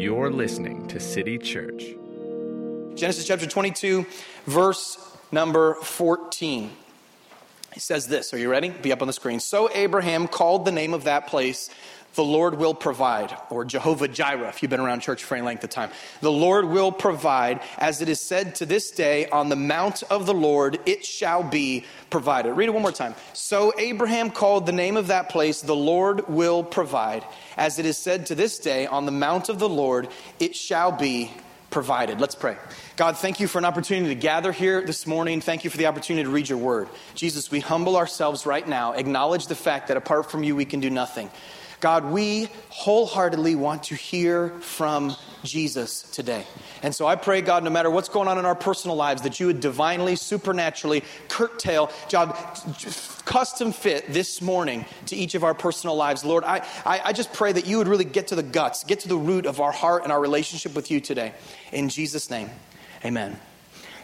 You're listening to City Church. Genesis chapter 22, verse number 14. He says this. Are you ready? Be up on the screen. So Abraham called the name of that place the Lord will provide, or Jehovah Jireh, if you've been around church for any length of time. The Lord will provide, as it is said to this day, on the mount of the Lord it shall be provided. Read it one more time. So Abraham called the name of that place, the Lord will provide. As it is said to this day, on the mount of the Lord it shall be provided. Let's pray. God, thank you for an opportunity to gather here this morning. Thank you for the opportunity to read your word. Jesus, we humble ourselves right now, acknowledge the fact that apart from you, we can do nothing. God, we wholeheartedly want to hear from Jesus today. And so I pray, God, no matter what's going on in our personal lives, that you would divinely, supernaturally curtail, God, custom fit this morning to each of our personal lives. Lord, I, I, I just pray that you would really get to the guts, get to the root of our heart and our relationship with you today. In Jesus' name, amen.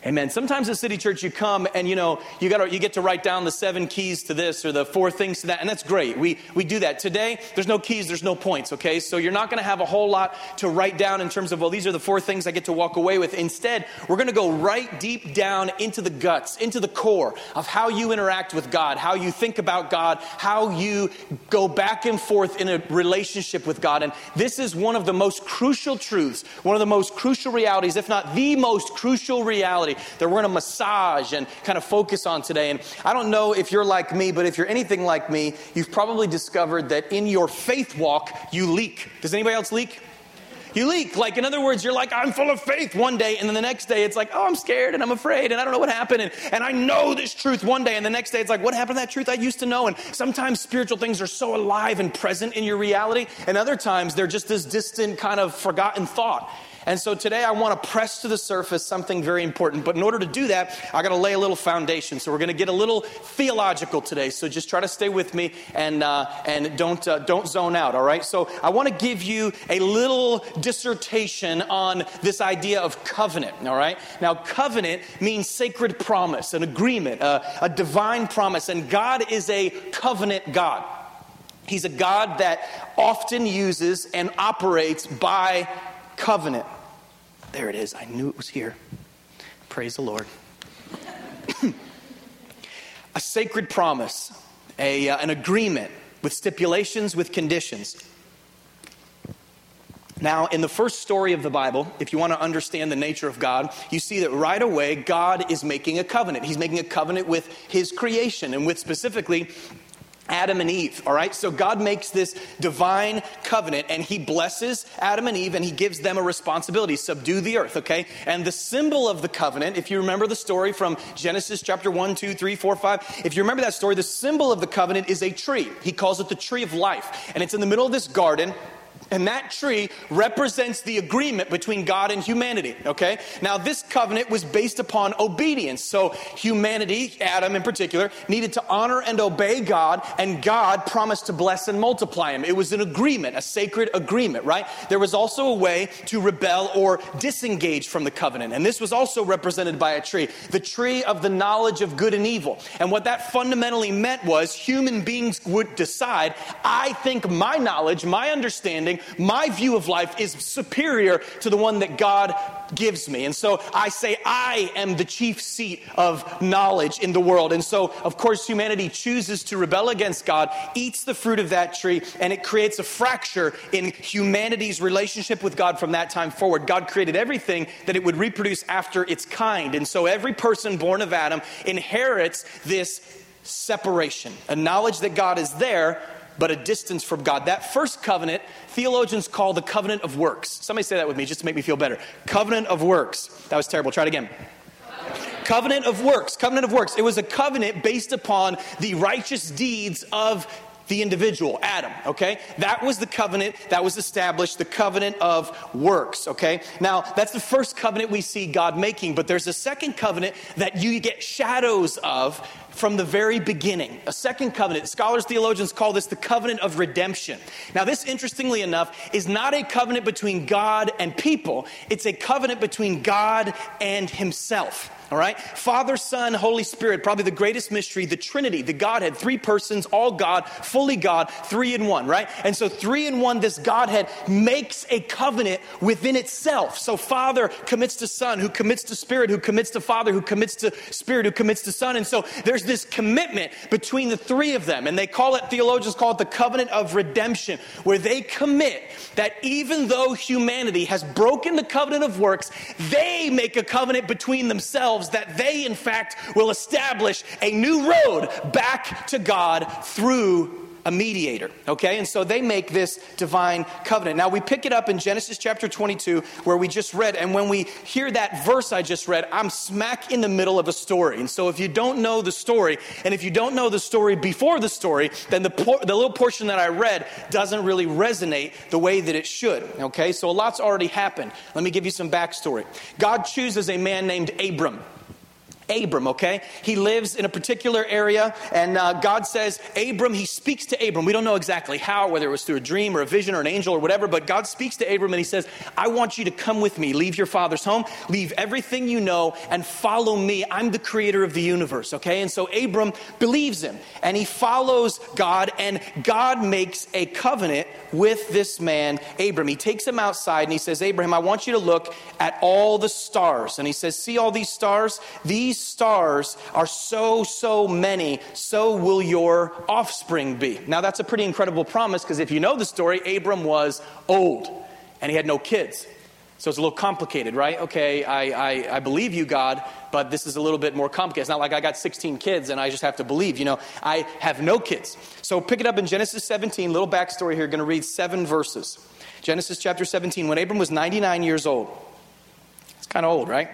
Amen. Sometimes at City Church, you come and you know you got to you get to write down the seven keys to this or the four things to that, and that's great. We we do that today. There's no keys, there's no points. Okay, so you're not going to have a whole lot to write down in terms of well, these are the four things I get to walk away with. Instead, we're going to go right deep down into the guts, into the core of how you interact with God, how you think about God, how you go back and forth in a relationship with God. And this is one of the most crucial truths, one of the most crucial realities, if not the most crucial reality that we're going to massage and kind of focus on today. And I don't know if you're like me, but if you're anything like me, you've probably discovered that in your faith walk, you leak. Does anybody else leak? You leak. Like, in other words, you're like, I'm full of faith one day, and then the next day it's like, oh, I'm scared and I'm afraid and I don't know what happened. And, and I know this truth one day, and the next day it's like, what happened to that truth I used to know? And sometimes spiritual things are so alive and present in your reality, and other times they're just this distant, kind of forgotten thought. And so today I want to press to the surface something very important. But in order to do that, I got to lay a little foundation. So we're going to get a little theological today. So just try to stay with me and uh, and don't uh, don't zone out. All right. So I want to give you a little dissertation on this idea of covenant. All right. Now covenant means sacred promise, an agreement, a divine promise, and God is a covenant God. He's a God that often uses and operates by covenant. There it is. I knew it was here. Praise the Lord. a sacred promise, a, uh, an agreement with stipulations, with conditions. Now, in the first story of the Bible, if you want to understand the nature of God, you see that right away God is making a covenant. He's making a covenant with his creation and with specifically Adam and Eve, all right? So God makes this divine covenant and he blesses Adam and Eve and he gives them a responsibility subdue the earth, okay? And the symbol of the covenant, if you remember the story from Genesis chapter 1, 2, 3, 4, 5, if you remember that story, the symbol of the covenant is a tree. He calls it the tree of life. And it's in the middle of this garden and that tree represents the agreement between God and humanity, okay? Now, this covenant was based upon obedience. So, humanity, Adam in particular, needed to honor and obey God, and God promised to bless and multiply him. It was an agreement, a sacred agreement, right? There was also a way to rebel or disengage from the covenant, and this was also represented by a tree, the tree of the knowledge of good and evil. And what that fundamentally meant was human beings would decide, I think my knowledge, my understanding, my view of life is superior to the one that God gives me. And so I say, I am the chief seat of knowledge in the world. And so, of course, humanity chooses to rebel against God, eats the fruit of that tree, and it creates a fracture in humanity's relationship with God from that time forward. God created everything that it would reproduce after its kind. And so every person born of Adam inherits this separation, a knowledge that God is there, but a distance from God. That first covenant, theologians call the covenant of works. Somebody say that with me just to make me feel better. Covenant of works. That was terrible. Try it again. Covenant of works. Covenant of works. It was a covenant based upon the righteous deeds of the individual, Adam, okay? That was the covenant that was established, the covenant of works, okay? Now, that's the first covenant we see God making, but there's a second covenant that you get shadows of from the very beginning. A second covenant. Scholars, theologians call this the covenant of redemption. Now, this, interestingly enough, is not a covenant between God and people, it's a covenant between God and Himself. All right? Father, Son, Holy Spirit, probably the greatest mystery, the Trinity, the Godhead, three persons, all God, fully God, three in one, right? And so, three in one, this Godhead makes a covenant within itself. So, Father commits to Son, who commits to Spirit, who commits to Father, who commits to Spirit, who commits to Son. And so, there's this commitment between the three of them. And they call it, theologians call it the covenant of redemption, where they commit that even though humanity has broken the covenant of works, they make a covenant between themselves that they, in fact, will establish a new road back to God through a mediator. Okay? And so they make this divine covenant. Now we pick it up in Genesis chapter 22 where we just read. And when we hear that verse I just read, I'm smack in the middle of a story. And so if you don't know the story, and if you don't know the story before the story, then the, por- the little portion that I read doesn't really resonate the way that it should. Okay? So a lot's already happened. Let me give you some backstory. God chooses a man named Abram. Abram, okay? He lives in a particular area, and uh, God says, Abram, he speaks to Abram. We don't know exactly how, whether it was through a dream or a vision or an angel or whatever, but God speaks to Abram and he says, I want you to come with me. Leave your father's home, leave everything you know, and follow me. I'm the creator of the universe, okay? And so Abram believes him, and he follows God, and God makes a covenant with this man, Abram. He takes him outside and he says, Abraham, I want you to look at all the stars. And he says, See all these stars? These these stars are so, so many, so will your offspring be. Now, that's a pretty incredible promise because if you know the story, Abram was old and he had no kids. So it's a little complicated, right? Okay, I, I, I, believe you, God, but this is a little bit more complicated. It's not like I got 16 kids and I just have to believe. You know, I have no kids. So pick it up in Genesis 17, little backstory here. Going to read seven verses. Genesis chapter 17. When Abram was 99 years old, it's kind of old, right?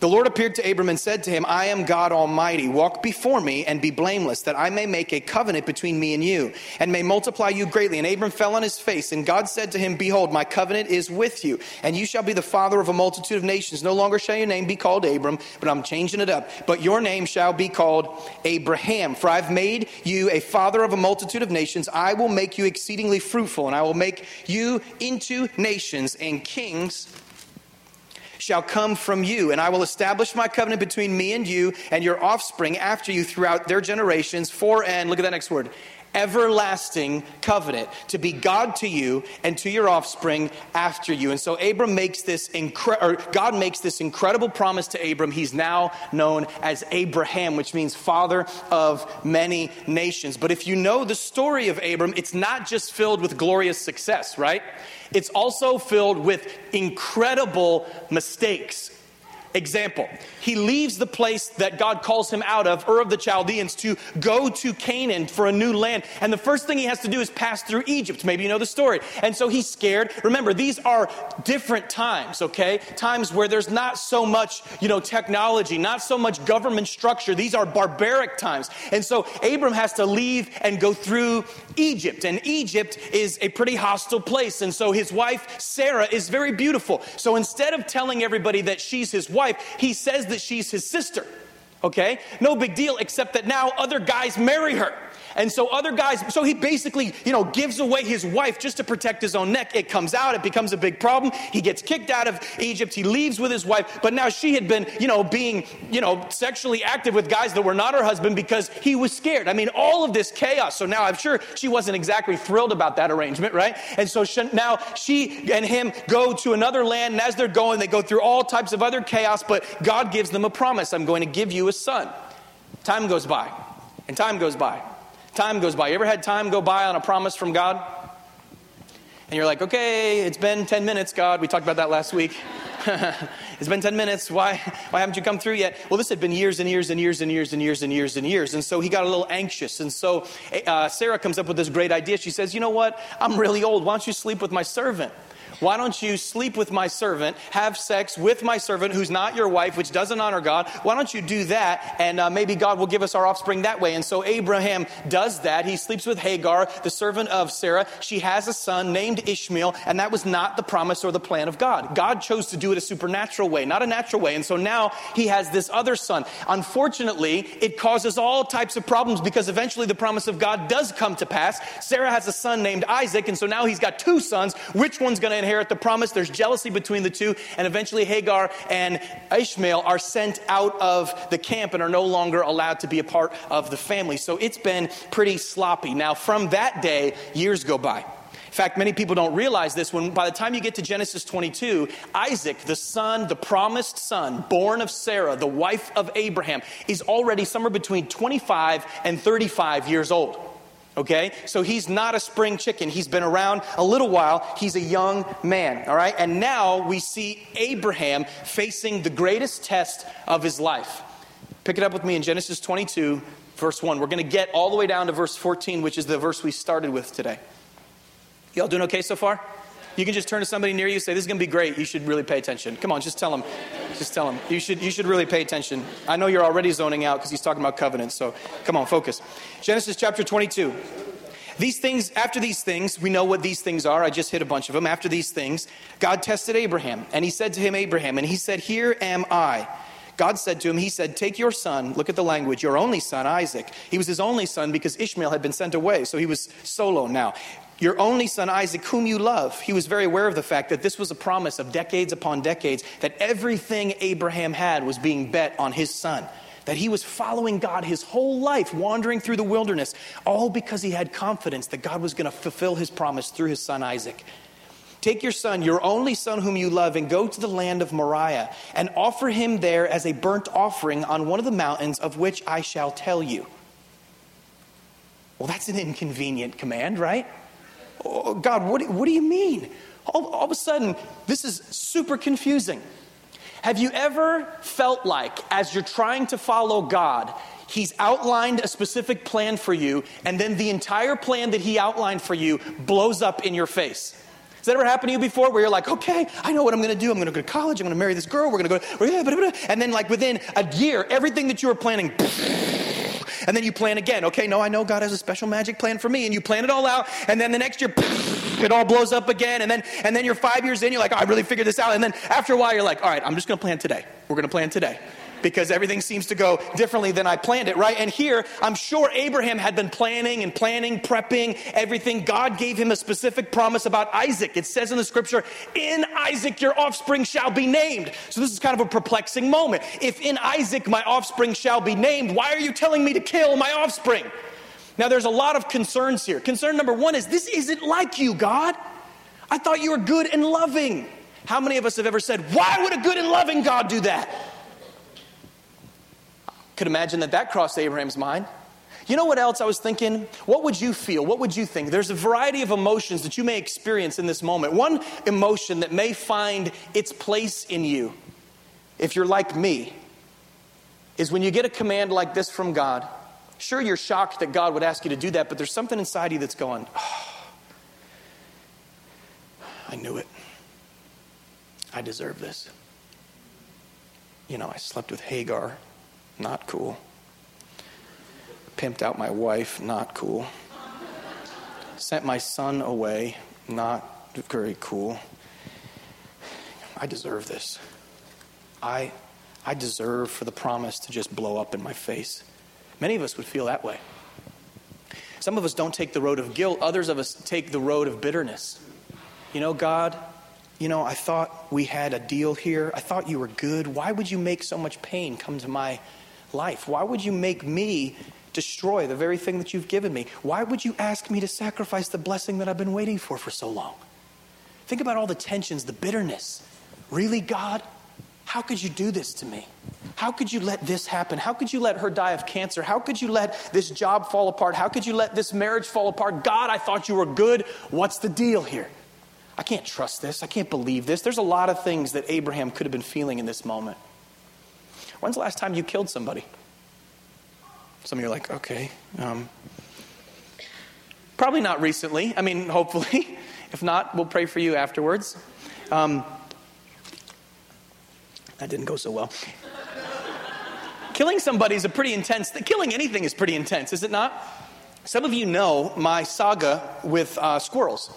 The Lord appeared to Abram and said to him, I am God Almighty. Walk before me and be blameless, that I may make a covenant between me and you, and may multiply you greatly. And Abram fell on his face, and God said to him, Behold, my covenant is with you, and you shall be the father of a multitude of nations. No longer shall your name be called Abram, but I'm changing it up. But your name shall be called Abraham, for I've made you a father of a multitude of nations. I will make you exceedingly fruitful, and I will make you into nations, and kings shall come from you, and I will establish my covenant between me and you and your offspring after you throughout their generations for and look at that next word everlasting covenant to be God to you and to your offspring after you. And so Abram makes this incre- or God makes this incredible promise to Abram. He's now known as Abraham, which means father of many nations. But if you know the story of Abram, it's not just filled with glorious success, right? It's also filled with incredible mistakes. Example, he leaves the place that God calls him out of, Ur of the Chaldeans, to go to Canaan for a new land. And the first thing he has to do is pass through Egypt. Maybe you know the story. And so he's scared. Remember, these are different times, okay? Times where there's not so much, you know, technology, not so much government structure. These are barbaric times. And so Abram has to leave and go through Egypt. And Egypt is a pretty hostile place. And so his wife, Sarah, is very beautiful. So instead of telling everybody that she's his wife, wife, he says that she's his sister. Okay? No big deal, except that now other guys marry her. And so other guys, so he basically, you know, gives away his wife just to protect his own neck. It comes out, it becomes a big problem. He gets kicked out of Egypt. He leaves with his wife, but now she had been, you know, being, you know, sexually active with guys that were not her husband because he was scared. I mean, all of this chaos. So now I'm sure she wasn't exactly thrilled about that arrangement, right? And so she, now she and him go to another land, and as they're going, they go through all types of other chaos, but God gives them a promise I'm going to give you a son. Time goes by, and time goes by. Time goes by. You ever had time go by on a promise from God? And you're like, okay, it's been 10 minutes, God. We talked about that last week. it's been 10 minutes. Why, why haven't you come through yet? Well, this had been years and years and years and years and years and years and years. And so he got a little anxious. And so uh, Sarah comes up with this great idea. She says, you know what? I'm really old. Why don't you sleep with my servant? Why don't you sleep with my servant, have sex with my servant who's not your wife, which doesn't honor God? Why don't you do that? And uh, maybe God will give us our offspring that way. And so Abraham does that. He sleeps with Hagar, the servant of Sarah. She has a son named Ishmael, and that was not the promise or the plan of God. God chose to do it a supernatural way, not a natural way. And so now he has this other son. Unfortunately, it causes all types of problems because eventually the promise of God does come to pass. Sarah has a son named Isaac, and so now he's got two sons. Which one's going to inherit the promise? There's jealousy between the two, and eventually Hagar and Ishmael are sent out of the camp and are no longer allowed to be a part of the family. So it's been pretty sloppy. Now, from that day, years go by. In fact, many people don't realize this. When by the time you get to Genesis 22, Isaac, the son, the promised son, born of Sarah, the wife of Abraham, is already somewhere between 25 and 35 years old. Okay? So he's not a spring chicken. He's been around a little while. He's a young man. All right? And now we see Abraham facing the greatest test of his life. Pick it up with me in Genesis 22, verse 1. We're going to get all the way down to verse 14, which is the verse we started with today. Y'all doing okay so far? You can just turn to somebody near you and say, This is going to be great. You should really pay attention. Come on, just tell them. Just tell them. You should, you should really pay attention. I know you're already zoning out because he's talking about covenants. So come on, focus. Genesis chapter 22. These things, after these things, we know what these things are. I just hit a bunch of them. After these things, God tested Abraham, and he said to him, Abraham, and he said, Here am I. God said to him, He said, Take your son, look at the language, your only son, Isaac. He was his only son because Ishmael had been sent away, so he was solo now your only son Isaac, whom you love. He was very aware of the fact that this was a promise of decades upon decades, that everything Abraham had was being bet on his son. That he was following God his whole life, wandering through the wilderness, all because he had confidence that God was going to fulfill his promise through his son Isaac. Take your son, your only son whom you love, and go to the land of Moriah, and offer him there as a burnt offering on one of the mountains of which I shall tell you. Well, that's an inconvenient command, right? Oh, God, what, what do you mean? All, all of a sudden, this is super confusing. Have you ever felt like, as you're trying to follow God, He's outlined a specific plan for you, and then the entire plan that He outlined for you blows up in your face? Has that ever happened to you before where you're like, okay, I know what I'm to do. I'm to go to college. I'm to marry this girl. We're to go, and then, like, within a year, everything that you were planning, and then you plan again. Okay, no, I know God has a special magic plan for me, and you plan it all out, and then the next year, it all blows up again, and then and then you're five years in, you're like, oh, I really figured this out, and then after a while, you're like, all right, I'm just going to plan today. We're going to plan today because everything seems to go differently than I planned it, right? And here, I'm sure Abraham had been planning and planning, prepping everything. God gave him a specific promise about Isaac. It says in the scripture, In Isaac your offspring shall be named. So this is kind of a perplexing moment. If in Isaac my offspring shall be named, why are you telling me to kill my offspring? Now, there's a lot of concerns here. Concern number one is this isn't like you, God. I thought you were good and loving. How many of us have ever said, Why would a good and loving God do that? Could imagine that that crossed Abraham's mind. You know what else I was thinking? What would you feel? What would you think? There's a variety of emotions that you may experience in this moment. One emotion that may find its place in you, if you're like me, is when you get a command like this from God. Sure, you're shocked that God would ask you to do that, but there's something inside you that's going, oh, I knew it. I deserve this. You know, I slept with Hagar not cool. Pimped out my wife, not cool. Sent my son away, not very cool. I deserve this. I, I deserve for the promise to just blow up in my face. Many of us would feel that way. Some of us don't take the road of guilt, others of us take the road of bitterness. You know, God, you know, I thought we had a deal here. I thought you were good. Why would you make so much pain come to my life? Why would you make me destroy the very thing that you've given me? Why would you ask me to sacrifice the blessing that I've been waiting for for so long? Think about all the tensions, the bitterness. Really, God? How could you do this to me? How could you let this happen? How could you let her die of cancer? How could you let this job fall apart? How could you let this marriage fall apart? God, I thought you were good. What's the deal here? I can't trust this. I can't believe this. There's a lot of things that Abraham could have been feeling in this moment. When's the last time you killed somebody? Some of you are like, okay. Um, probably not recently. I mean, hopefully. If not, we'll pray for you afterwards. Um, that didn't go so well. killing somebody is a pretty intense Killing anything is pretty intense, is it not? Some of you know my saga with uh, squirrels.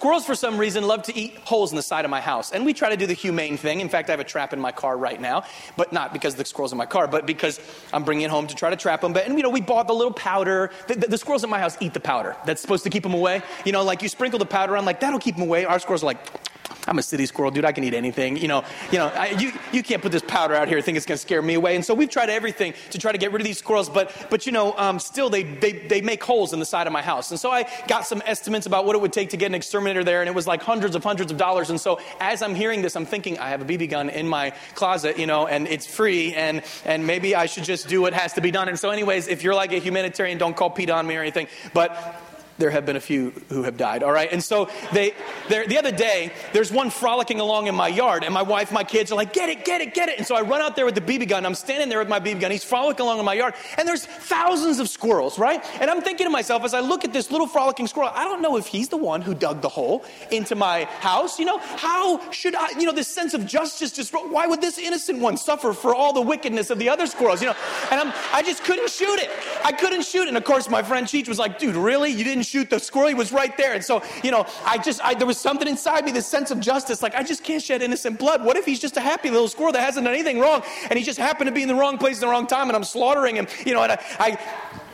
Squirrels, for some reason, love to eat holes in the side of my house. And we try to do the humane thing. In fact, I have a trap in my car right now, but not because the squirrels in my car, but because I'm bringing it home to try to trap them. But, and, you know, we bought the little powder. The, the, the squirrels in my house eat the powder. That's supposed to keep them away. You know, like you sprinkle the powder on, like, that'll keep them away. Our squirrels are like, I'm a city squirrel, dude. I can eat anything. You know, you know, I, you, you can't put this powder out here. Think it's going to scare me away. And so we've tried everything to try to get rid of these squirrels. But, but you know, um, still they, they, they make holes in the side of my house. And so I got some estimates about what it would take to get an exterminator there. And it was like hundreds of hundreds of dollars. And so as I'm hearing this, I'm thinking I have a BB gun in my closet, you know, and it's free. And, and maybe I should just do what has to be done. And so anyways, if you're like a humanitarian, don't call PETA on me or anything. But there have been a few who have died, all right? And so they, the other day, there's one frolicking along in my yard, and my wife, my kids are like, get it, get it, get it. And so I run out there with the BB gun. I'm standing there with my BB gun. He's frolicking along in my yard, and there's thousands of squirrels, right? And I'm thinking to myself, as I look at this little frolicking squirrel, I don't know if he's the one who dug the hole into my house. You know, how should I, you know, this sense of justice just, why would this innocent one suffer for all the wickedness of the other squirrels? You know, and I'm, I just couldn't shoot it. I couldn't shoot it. And of course, my friend Cheech was like, dude, really? You didn't shoot the squirrel. He was right there. And so, you know, I just, I, there was something inside me, this sense of justice. Like, I just can't shed innocent blood. What if he's just a happy little squirrel that hasn't done anything wrong and he just happened to be in the wrong place at the wrong time and I'm slaughtering him, you know, and I, I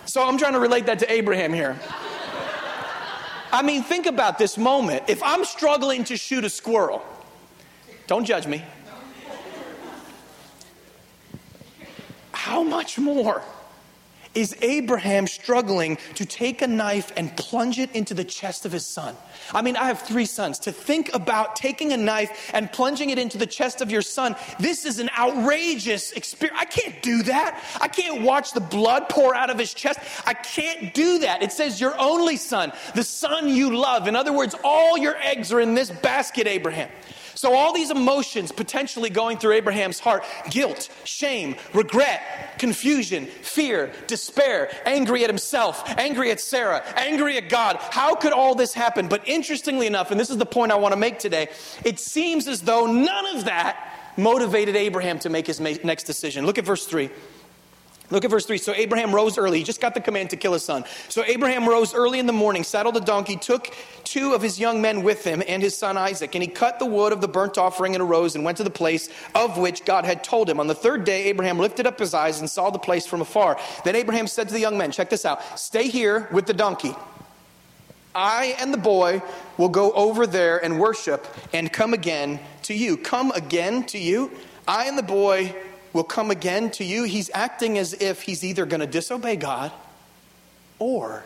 so I'm trying to relate that to Abraham here. I mean, think about this moment. If I'm struggling to shoot a squirrel, don't judge me. How much more is Abraham struggling to take a knife and plunge it into the chest of his son. I mean, I have three sons. To think about taking a knife and plunging it into the chest of your son, this is an outrageous experience. I can't do that. I can't watch the blood pour out of his chest. I can't do that. It says, Your only son, the son you love. In other words, all your eggs are in this basket, Abraham. So, all these emotions potentially going through Abraham's heart guilt, shame, regret, confusion, fear, despair, angry at himself, angry at Sarah, angry at God. How could all this happen? But interestingly enough, and this is the point I want to make today, it seems as though none of that motivated Abraham to make his next decision. Look at verse 3. Look at verse 3. So Abraham rose early. He just got the command to kill his son. So Abraham rose early in the morning, saddled a donkey, took two of his young men with him and his son Isaac, and he cut the wood of the burnt offering and arose and went to the place of which God had told him. On the third day, Abraham lifted up his eyes and saw the place from afar. Then Abraham said to the young men, Check this out. Stay here with the donkey. I and the boy will go over there and worship and come again to you. Come again to you. I and the boy will come again to you, he's acting as if he's either going to disobey God or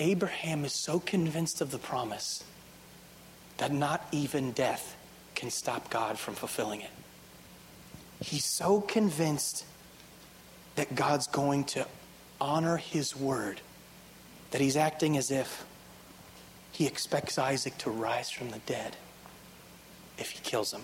Abraham is so convinced of the promise that not even death can stop God from fulfilling it. He's so convinced that God's going to honor his word that he's acting as if he expects Isaac to rise from the dead if he kills him.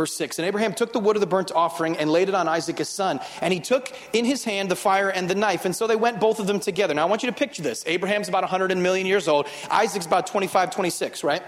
Verse 6 And Abraham took the wood of the burnt offering and laid it on Isaac his son. And he took in his hand the fire and the knife. And so they went both of them together. Now I want you to picture this. Abraham's about 100 million years old. Isaac's about 25, 26, right?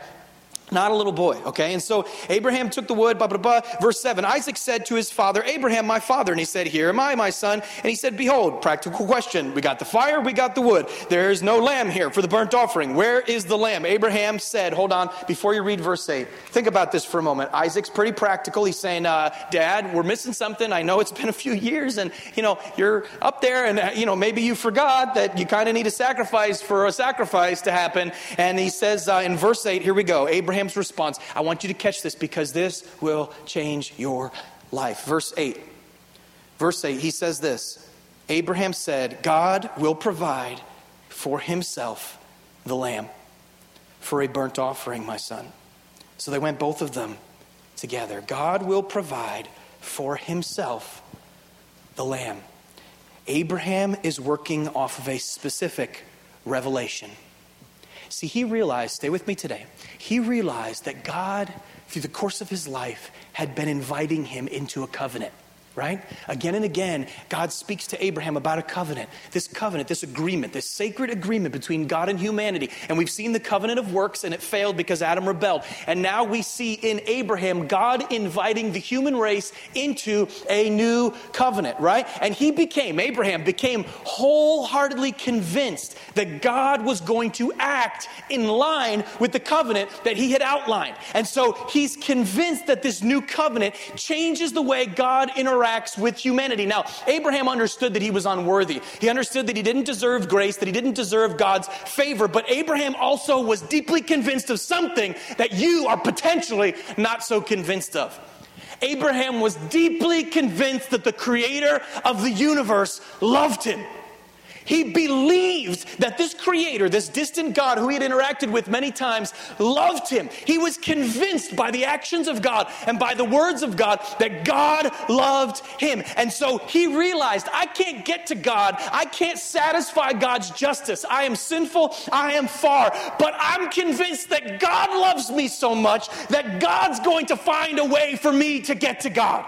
Not a little boy, okay? And so Abraham took the wood, blah, blah, blah. Verse 7 Isaac said to his father, Abraham, my father. And he said, Here am I, my son. And he said, Behold, practical question. We got the fire, we got the wood. There is no lamb here for the burnt offering. Where is the lamb? Abraham said, Hold on, before you read verse 8, think about this for a moment. Isaac's pretty practical. He's saying, uh, Dad, we're missing something. I know it's been a few years, and, you know, you're up there, and, uh, you know, maybe you forgot that you kind of need a sacrifice for a sacrifice to happen. And he says uh, in verse 8, here we go Abraham's response. I want you to catch this because this will change your life. Verse 8. Verse 8, he says this Abraham said, God will provide for himself the lamb for a burnt offering, my son. So they went both of them together. God will provide for himself the lamb. Abraham is working off of a specific revelation. See, he realized, stay with me today, he realized that God, through the course of his life, had been inviting him into a covenant. Right? Again and again, God speaks to Abraham about a covenant. This covenant, this agreement, this sacred agreement between God and humanity. And we've seen the covenant of works, and it failed because Adam rebelled. And now we see in Abraham God inviting the human race into a new covenant, right? And he became, Abraham became wholeheartedly convinced that God was going to act in line with the covenant that he had outlined. And so he's convinced that this new covenant changes the way God interacts interacts with humanity. Now, Abraham understood that he was unworthy. He understood that he didn't deserve grace, that he didn't deserve God's favor. But Abraham also was deeply convinced of something that you are potentially not so convinced of. Abraham was deeply convinced that the creator of the universe loved him. He believed that this creator, this distant God who he had interacted with many times, loved him. He was convinced by the actions of God and by the words of God that God loved him. And so he realized, I can't get to God. I can't satisfy God's justice. I am sinful. I am far. But I'm convinced that God loves me so much that God's going to find a way for me to get to God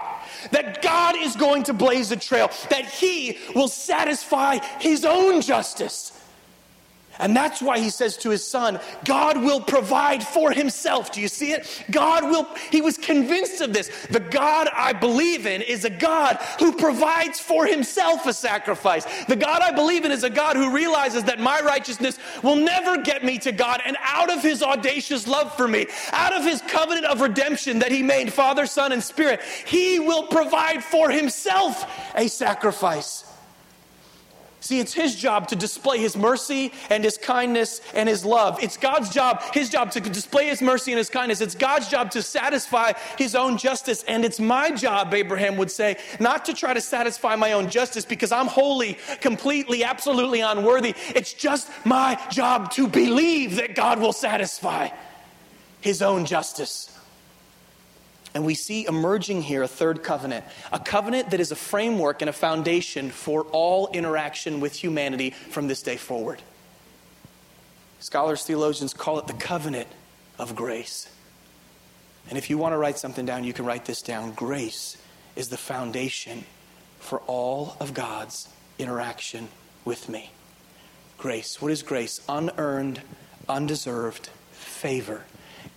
that God is going to blaze a trail, that He will satisfy His own justice. And that's why he says to his son, God will provide for himself. Do you see it? God will, he was convinced of this. The God I believe in is a God who provides for himself a sacrifice. The God I believe in is a God who realizes that my righteousness will never get me to God. And out of his audacious love for me, out of his covenant of redemption that he made Father, Son, and Spirit, he will provide for himself a sacrifice. See, it's his job to display his mercy and his kindness and his love. It's God's job, his job to display his mercy and his kindness. It's God's job to satisfy his own justice. And it's my job, Abraham would say, not to try to satisfy my own justice because I'm wholly, completely, absolutely unworthy. It's just my job to believe that God will satisfy his own justice. And we see emerging here a third covenant, a covenant that is a framework and a foundation for all interaction with humanity from this day forward. Scholars, theologians call it the covenant of grace. And if you want to write something down, you can write this down. Grace is the foundation for all of God's interaction with me. Grace. What is grace? Unearned, undeserved favor.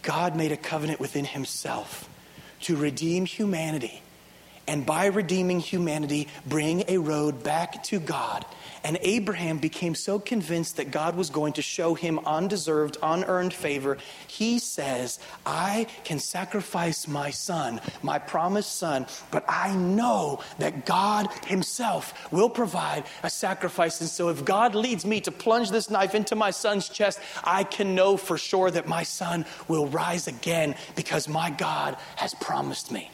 God made a covenant within Himself to redeem humanity. And by redeeming humanity, bring a road back to God and Abraham became so convinced that God was going to show him undeserved, unearned favor, he says, I can sacrifice my son, my promised son, but I know that God himself will provide a sacrifice. And so if God leads me to plunge this knife into my son's chest, I can know for sure that my son will rise again because my God has promised me.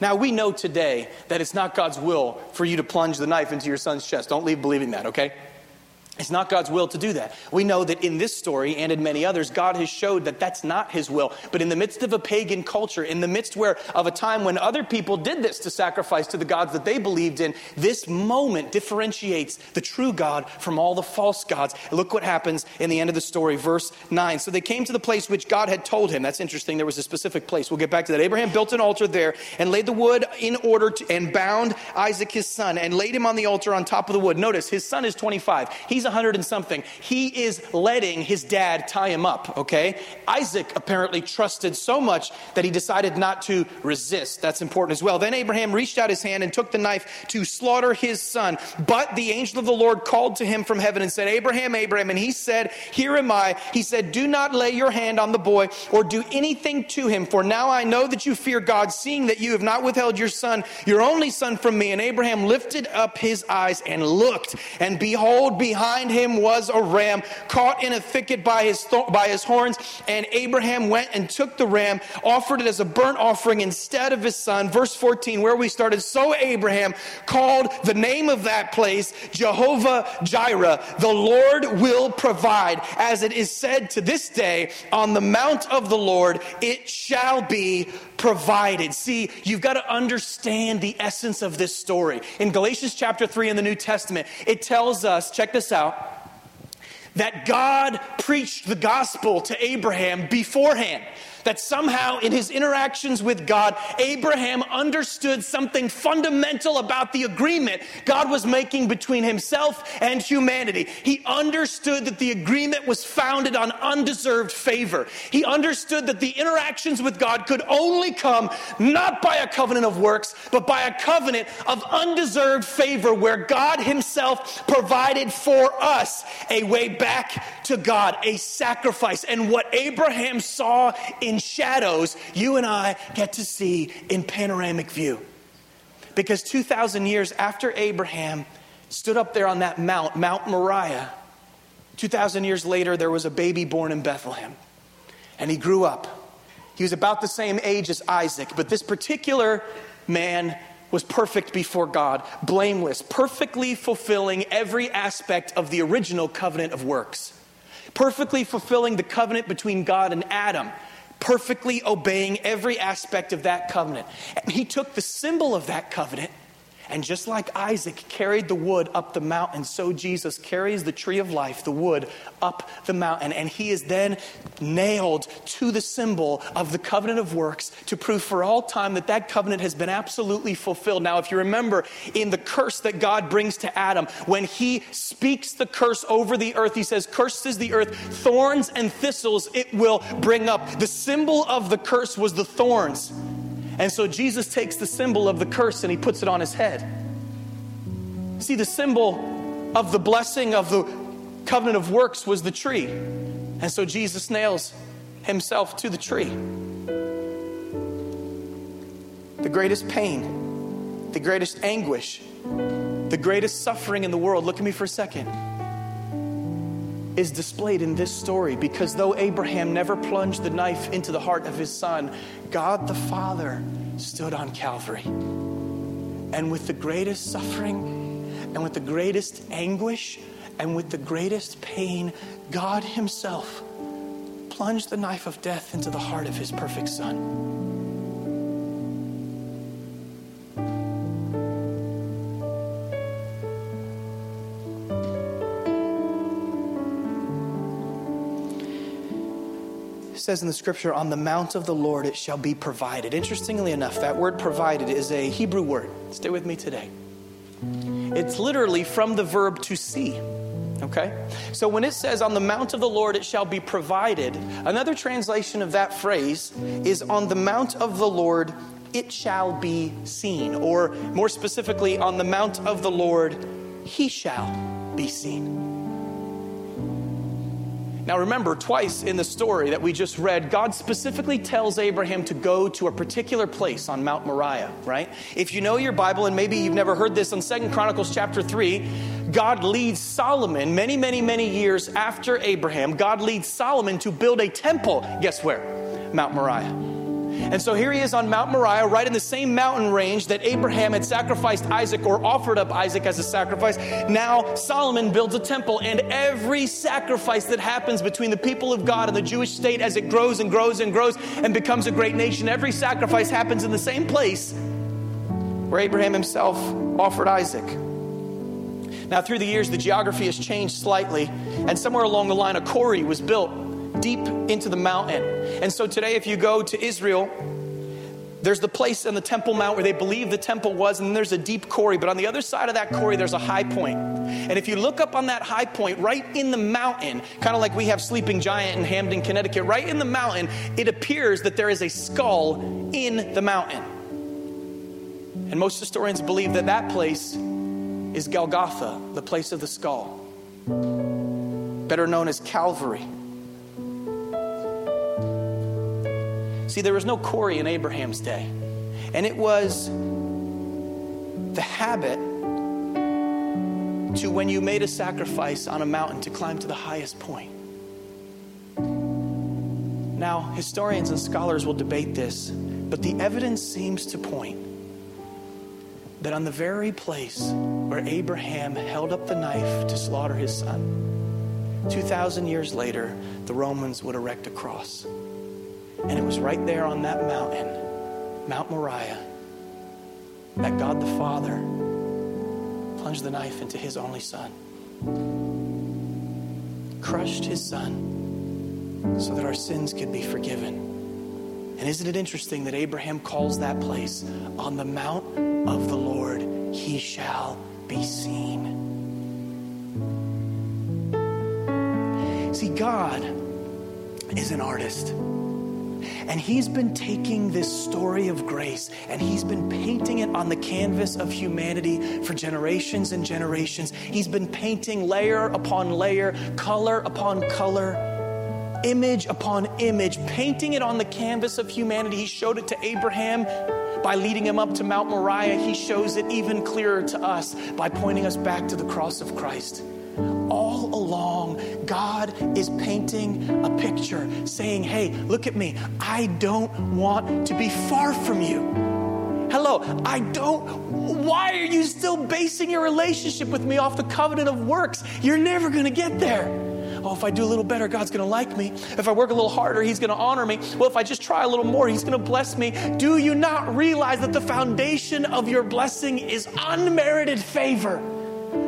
Now, we know today that it's not God's will for you to plunge the knife into your son's chest. Don't leave believing that, okay? It's not God's will to do that. We know that in this story and in many others, God has showed that that's not his will. But in the midst of a pagan culture, in the midst where of a time when other people did this to sacrifice to the gods that they believed in, this moment differentiates the true God from all the false gods. Look what happens in the end of the story, verse 9. So they came to the place which God had told him. That's interesting. There was a specific place. We'll get back to that. Abraham built an altar there and laid the wood in order to, and bound Isaac his son and laid him on the altar on top of the wood. Notice his son is 25. He's 100 and something. He is letting his dad tie him up, okay? Isaac apparently trusted so much that he decided not to resist. That's important as well. Then Abraham reached out his hand and took the knife to slaughter his son. But the angel of the Lord called to him from heaven and said, Abraham, Abraham. And he said, Here am I. He said, Do not lay your hand on the boy or do anything to him, for now I know that you fear God, seeing that you have not withheld your son, your only son, from me. And Abraham lifted up his eyes and looked, and behold, behind him was a ram caught in a thicket by his, th- by his horns. And Abraham went and took the ram, offered it as a burnt offering instead of his son. Verse 14, where we started. So Abraham called the name of that place Jehovah Jireh. The Lord will provide. As it is said to this day, on the mount of the Lord it shall be provided. See, you've got to understand the essence of this story. In Galatians chapter 3 in the New Testament, it tells us, check this out that God preached the gospel to Abraham beforehand. That somehow in his interactions with God, Abraham understood something fundamental about the agreement God was making between himself and humanity. He understood that the agreement was founded on undeserved favor. He understood that the interactions with God could only come not by a covenant of works, but by a covenant of undeserved favor where God himself provided for us a way back to God, a sacrifice. And what Abraham saw in shadows, you and I get to see in panoramic view. Because 2,000 years after Abraham stood up there on that mount, Mount Moriah, 2,000 years later, there was a baby born in Bethlehem. And he grew up. He was about the same age as Isaac, but this particular man was perfect before God, blameless, perfectly fulfilling every aspect of the original covenant of works, perfectly fulfilling the covenant between God and Adam, perfectly obeying every aspect of that covenant. And he took the symbol of that covenant and just like Isaac carried the wood up the mountain, so Jesus carries the tree of life, the wood, up the mountain. And he is then nailed to the symbol of the covenant of works to prove for all time that that covenant has been absolutely fulfilled. Now, if you remember in the curse that God brings to Adam, when he speaks the curse over the earth, he says, Cursed is the earth, thorns and thistles it will bring up. The symbol of the curse was the thorns. And so Jesus takes the symbol of the curse and he puts it on his head. See, the symbol of the blessing of the covenant of works was the tree. And so Jesus nails himself to the tree. The greatest pain, the greatest anguish, the greatest suffering in the world, look at me for a second, is displayed in this story because though Abraham never plunged the knife into the heart of his son, God the Father stood on Calvary. And with the greatest suffering, and with the greatest anguish, and with the greatest pain, God Himself plunged the knife of death into the heart of His perfect Son. Says in the scripture, on the mount of the Lord it shall be provided. Interestingly enough, that word provided is a Hebrew word. Stay with me today. It's literally from the verb to see. Okay? So when it says, on the mount of the Lord it shall be provided, another translation of that phrase is, on the mount of the Lord it shall be seen. Or more specifically, on the mount of the Lord he shall be seen. Now, remember, twice in the story that we just read, God specifically tells Abraham to go to a particular place on Mount Moriah, right? If you know your Bible, and maybe you've never heard this on Second Chronicles chapter 3, God leads Solomon many, many, many years after Abraham. God leads Solomon to build a temple. Guess where? Mount Moriah. And so here he is on Mount Moriah, right in the same mountain range that Abraham had sacrificed Isaac or offered up Isaac as a sacrifice. Now Solomon builds a temple, and every sacrifice that happens between the people of God and the Jewish state as it grows and grows and grows and becomes a great nation, every sacrifice happens in the same place where Abraham himself offered Isaac. Now, through the years, the geography has changed slightly, and somewhere along the line, a quarry was built deep into the mountain. And so today, if you go to Israel, there's the place in the Temple Mount where they believe the temple was, and there's a deep quarry. But on the other side of that quarry, there's a high point. And if you look up on that high point, right in the mountain, kind of like we have Sleeping Giant in Hamden, Connecticut, right in the mountain, it appears that there is a skull in the mountain. And most historians believe that that place is Golgotha, the place of the skull, better known as Calvary. See, there was no quarry in Abraham's day, and it was the habit to when you made a sacrifice on a mountain to climb to the highest point. Now, historians and scholars will debate this, but the evidence seems to point that on the very place where Abraham held up the knife to slaughter his son, 2,000 years later, the Romans would erect a cross. And it was right there on that mountain, Mount Moriah, that God the Father plunged the knife into his only son, crushed his son so that our sins could be forgiven, And isn't it interesting that Abraham calls that place on the mount of the Lord he shall be seen? See, God is an artist. And he's been taking this story of grace and he's been painting it on the canvas of humanity for generations and generations. He's been painting layer upon layer, color upon color, image upon image, painting it on the canvas of humanity. He showed it to Abraham by leading him up to Mount Moriah. He shows it even clearer to us by pointing us back to the cross of Christ along, God is painting a picture, saying, Hey, look at me. I don't want to be far from you. Hello, I don't. Why are you still basing your relationship with me off the covenant of works? You're never going to get there. Oh, if I do a little better, God's going to like me. If I work a little harder, He's going to honor me. Well, if I just try a little more, He's going to bless me. Do you not realize that the foundation of your blessing is unmerited favor?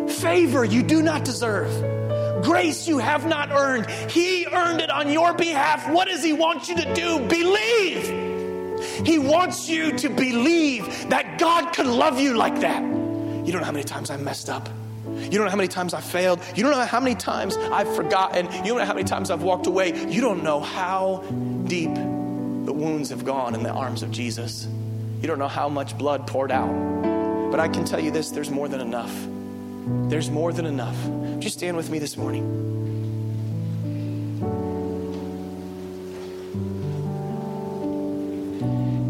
Favor you do not deserve. Grace you have not earned. He earned it on your behalf. What does He want you to do? Believe. He wants you to believe that God could love you like that. You don't know how many times I messed up. You don't know how many times I failed. You don't know how many times I've forgotten. You don't know how many times I've walked away. You don't know how deep the wounds have gone in the arms of Jesus. You don't know how much blood poured out. But I can tell you this there's more than enough. There's more than enough. Just stand with me this morning.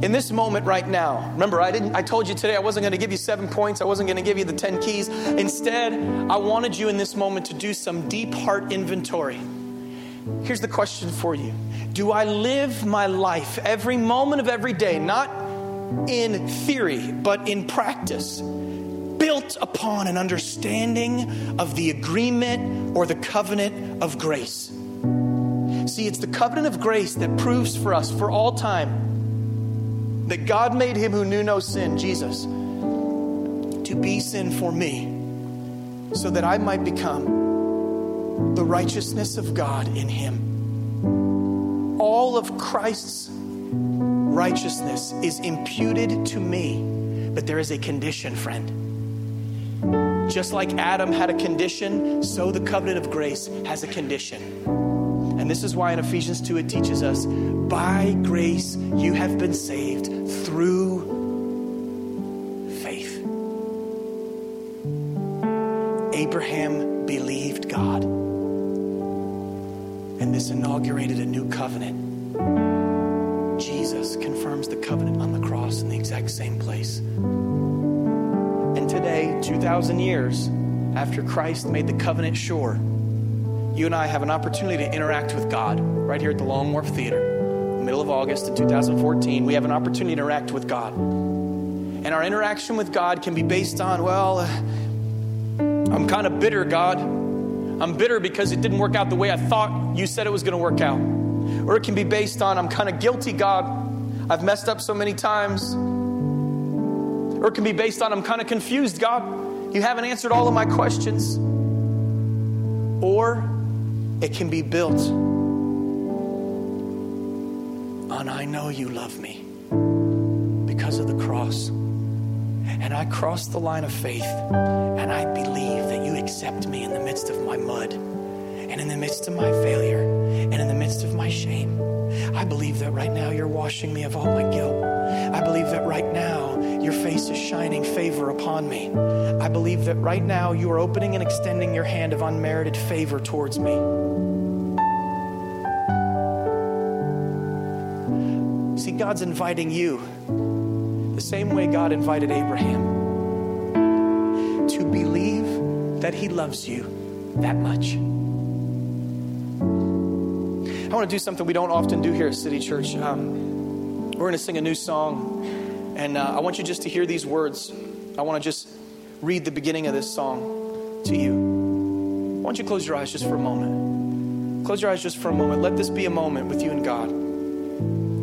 In this moment right now, remember I didn't I told you today I wasn't going to give you 7 points. I wasn't going to give you the 10 keys. Instead, I wanted you in this moment to do some deep heart inventory. Here's the question for you. Do I live my life every moment of every day not in theory, but in practice? Upon an understanding of the agreement or the covenant of grace. See, it's the covenant of grace that proves for us for all time that God made him who knew no sin, Jesus, to be sin for me so that I might become the righteousness of God in him. All of Christ's righteousness is imputed to me, but there is a condition, friend. Just like Adam had a condition, so the covenant of grace has a condition. And this is why in Ephesians 2 it teaches us by grace you have been saved through faith. Abraham believed God, and this inaugurated a new covenant. Jesus confirms the covenant on the cross in the exact same place 2,000 years after Christ made the covenant sure, you and I have an opportunity to interact with God right here at the Long Wharf Theater. The middle of August in 2014, we have an opportunity to interact with God. And our interaction with God can be based on, well, uh, I'm kind of bitter, God. I'm bitter because it didn't work out the way I thought you said it was going to work out. Or it can be based on, I'm kind of guilty, God. I've messed up so many times. Or it can be based on, I'm kind of confused, God. You haven't answered all of my questions. Or it can be built on, I know you love me because of the cross. And I cross the line of faith and I believe that you accept me in the midst of my mud and in the midst of my failure and in the midst of my shame. I believe that right now you're washing me of all my guilt. I believe that right now your face is shining favor upon me. I believe that right now you are opening and extending your hand of unmerited favor towards me. See, God's inviting you the same way God invited Abraham to believe that He loves you that much. I want to do something we don't often do here at City Church. Um, we're going to sing a new song, and uh, I want you just to hear these words. I want to just read the beginning of this song to you. Why don't you close your eyes just for a moment? Close your eyes just for a moment. Let this be a moment with you and God.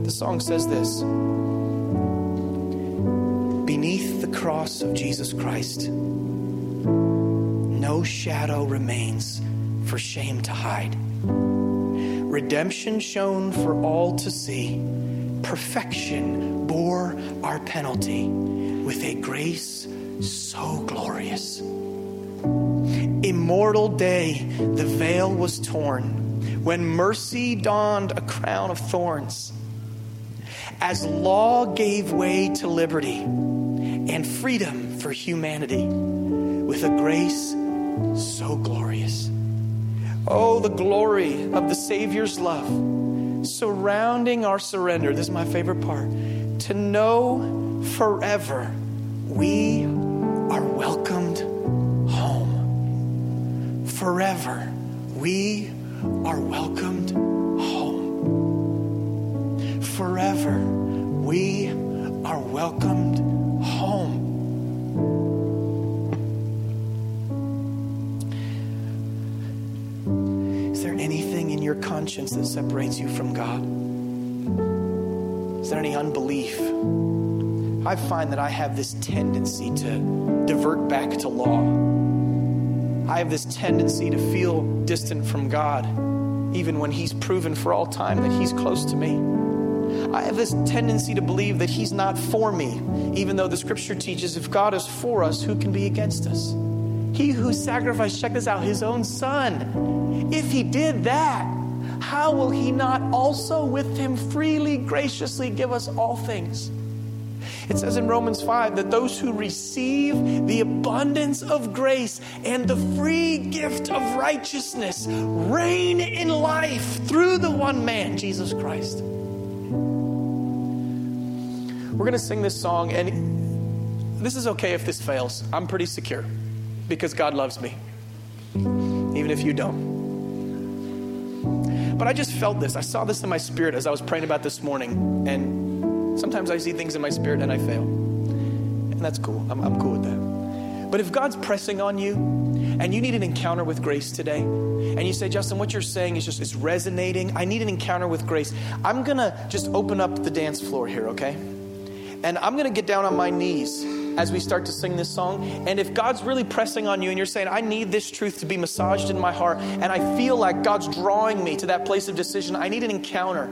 The song says this Beneath the cross of Jesus Christ, no shadow remains for shame to hide redemption shown for all to see, perfection bore our penalty with a grace so glorious. Immortal day, the veil was torn when mercy donned a crown of thorns. As law gave way to liberty and freedom for humanity with a grace so glorious. Oh, the glory of the Savior's love surrounding our surrender. This is my favorite part. To know forever we are welcomed home. Forever we are welcomed home. Forever we are welcomed home. Your conscience that separates you from God? Is there any unbelief? I find that I have this tendency to divert back to law. I have this tendency to feel distant from God, even when He's proven for all time that He's close to me. I have this tendency to believe that He's not for me, even though the scripture teaches if God is for us, who can be against us? He who sacrificed, check this out, His own Son. If He did that, how will He not also with Him freely, graciously give us all things? It says in Romans 5 that those who receive the abundance of grace and the free gift of righteousness reign in life through the one man, Jesus Christ. We're going to sing this song, and this is okay if this fails. I'm pretty secure because God loves me, even if you don't. But I just felt this. I saw this in my spirit as I was praying about this morning, and sometimes I see things in my spirit and I fail. And that's cool. I'm, I'm cool with that. But if God's pressing on you and you need an encounter with grace today, and you say, Justin, what you're saying is just it's resonating. I need an encounter with grace. I'm gonna just open up the dance floor here, okay? And I'm gonna get down on my knees as we start to sing this song. And if God's really pressing on you and you're saying, I need this truth to be massaged in my heart, and I feel like God's drawing me to that place of decision, I need an encounter.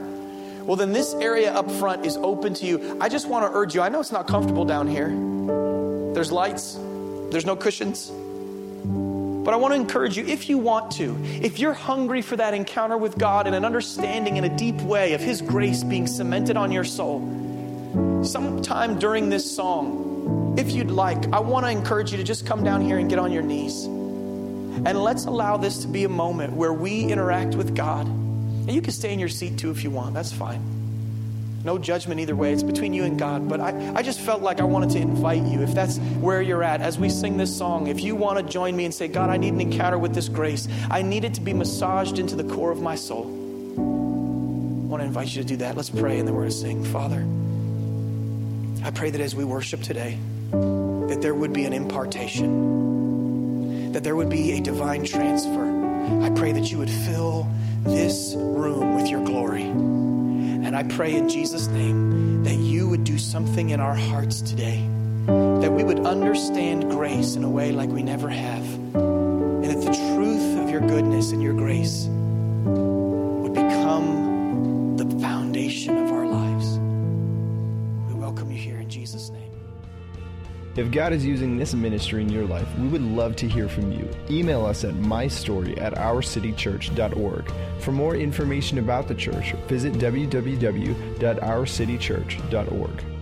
Well, then this area up front is open to you. I just want to urge you. I know it's not comfortable down here. There's lights, there's no cushions. But I want to encourage you, if you want to, if you're hungry for that encounter with God and an understanding in a deep way of His grace being cemented on your soul, sometime during this song, if you'd like, I want to encourage you to just come down here and get on your knees. And let's allow this to be a moment where we interact with God. And you can stay in your seat too if you want, that's fine. No judgment either way. It's between you and God. But I, I just felt like I wanted to invite you, if that's where you're at, as we sing this song, if you want to join me and say, God, I need an encounter with this grace, I need it to be massaged into the core of my soul. I want to invite you to do that. Let's pray and then we're going to sing. Father, I pray that as we worship today, that there would be an impartation, that there would be a divine transfer. I pray that you would fill this room with your glory. And I pray in Jesus' name that you would do something in our hearts today, that we would understand grace in a way like we never have, and that the truth of your goodness and your grace would become If God is using this ministry in your life, we would love to hear from you. Email us at mystory at ourcitychurch.org. For more information about the church, visit www.ourcitychurch.org.